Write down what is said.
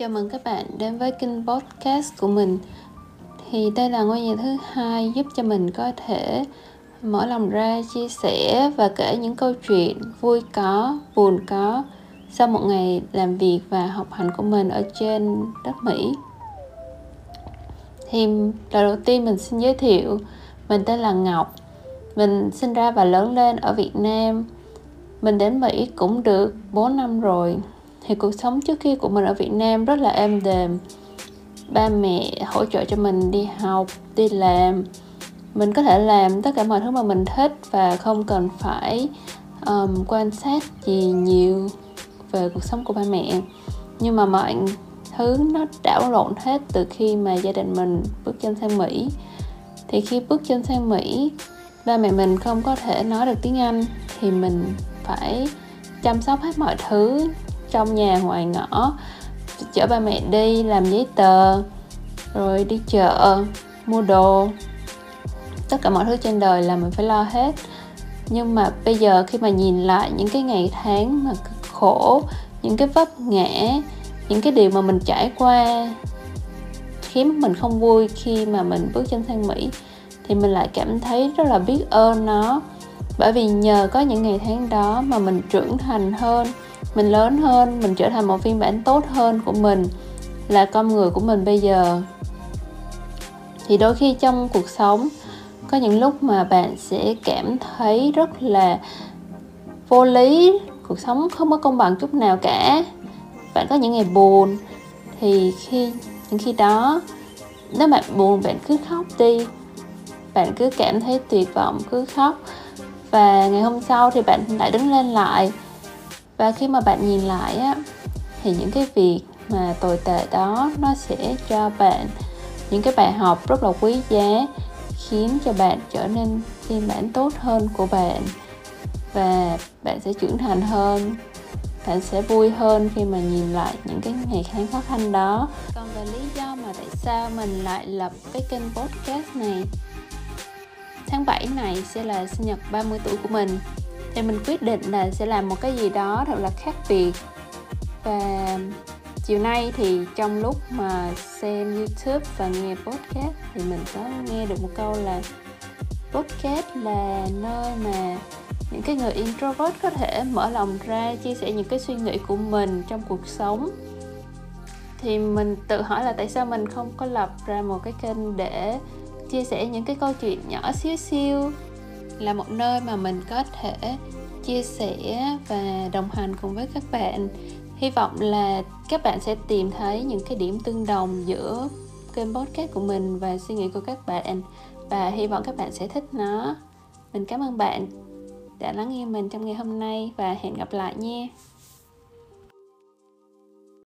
Chào mừng các bạn đến với kênh podcast của mình. Thì đây là ngôi nhà thứ hai giúp cho mình có thể mở lòng ra chia sẻ và kể những câu chuyện vui có, buồn có sau một ngày làm việc và học hành của mình ở trên đất Mỹ. Thì lần đầu tiên mình xin giới thiệu, mình tên là Ngọc. Mình sinh ra và lớn lên ở Việt Nam. Mình đến Mỹ cũng được 4 năm rồi thì cuộc sống trước kia của mình ở Việt Nam rất là êm đềm. Ba mẹ hỗ trợ cho mình đi học đi làm. Mình có thể làm tất cả mọi thứ mà mình thích và không cần phải um, quan sát gì nhiều về cuộc sống của ba mẹ. Nhưng mà mọi thứ nó đảo lộn hết từ khi mà gia đình mình bước chân sang Mỹ. Thì khi bước chân sang Mỹ ba mẹ mình không có thể nói được tiếng Anh thì mình phải chăm sóc hết mọi thứ trong nhà ngoài ngõ. Chở ba mẹ đi làm giấy tờ, rồi đi chợ, mua đồ. Tất cả mọi thứ trên đời là mình phải lo hết. Nhưng mà bây giờ khi mà nhìn lại những cái ngày tháng mà khổ, những cái vấp ngã, những cái điều mà mình trải qua, khiến mình không vui khi mà mình bước chân sang mỹ, thì mình lại cảm thấy rất là biết ơn nó. Bởi vì nhờ có những ngày tháng đó mà mình trưởng thành hơn mình lớn hơn, mình trở thành một phiên bản tốt hơn của mình là con người của mình bây giờ. Thì đôi khi trong cuộc sống, có những lúc mà bạn sẽ cảm thấy rất là vô lý, cuộc sống không có công bằng chút nào cả. Bạn có những ngày buồn, thì khi, những khi đó, nếu bạn buồn, bạn cứ khóc đi. Bạn cứ cảm thấy tuyệt vọng, cứ khóc. Và ngày hôm sau thì bạn lại đứng lên lại và khi mà bạn nhìn lại á, thì những cái việc mà tồi tệ đó nó sẽ cho bạn những cái bài học rất là quý giá, khiến cho bạn trở nên phiên bản tốt hơn của bạn. Và bạn sẽ trưởng thành hơn, bạn sẽ vui hơn khi mà nhìn lại những cái ngày tháng khó khăn đó. Còn về lý do mà tại sao mình lại lập cái kênh podcast này? Tháng 7 này sẽ là sinh nhật 30 tuổi của mình thì mình quyết định là sẽ làm một cái gì đó thật là khác biệt. Và chiều nay thì trong lúc mà xem youtube và nghe podcast thì mình có nghe được một câu là, podcast là nơi mà những cái người introvert có thể mở lòng ra chia sẻ những cái suy nghĩ của mình trong cuộc sống. Thì mình tự hỏi là tại sao mình không có lập ra một cái kênh để chia sẻ những cái câu chuyện nhỏ xíu xíu là một nơi mà mình có thể chia sẻ và đồng hành cùng với các bạn. Hy vọng là các bạn sẽ tìm thấy những cái điểm tương đồng giữa kênh podcast của mình và suy nghĩ của các bạn, và hy vọng các bạn sẽ thích nó. Mình cảm ơn bạn đã lắng nghe mình trong ngày hôm nay, và hẹn gặp lại nha.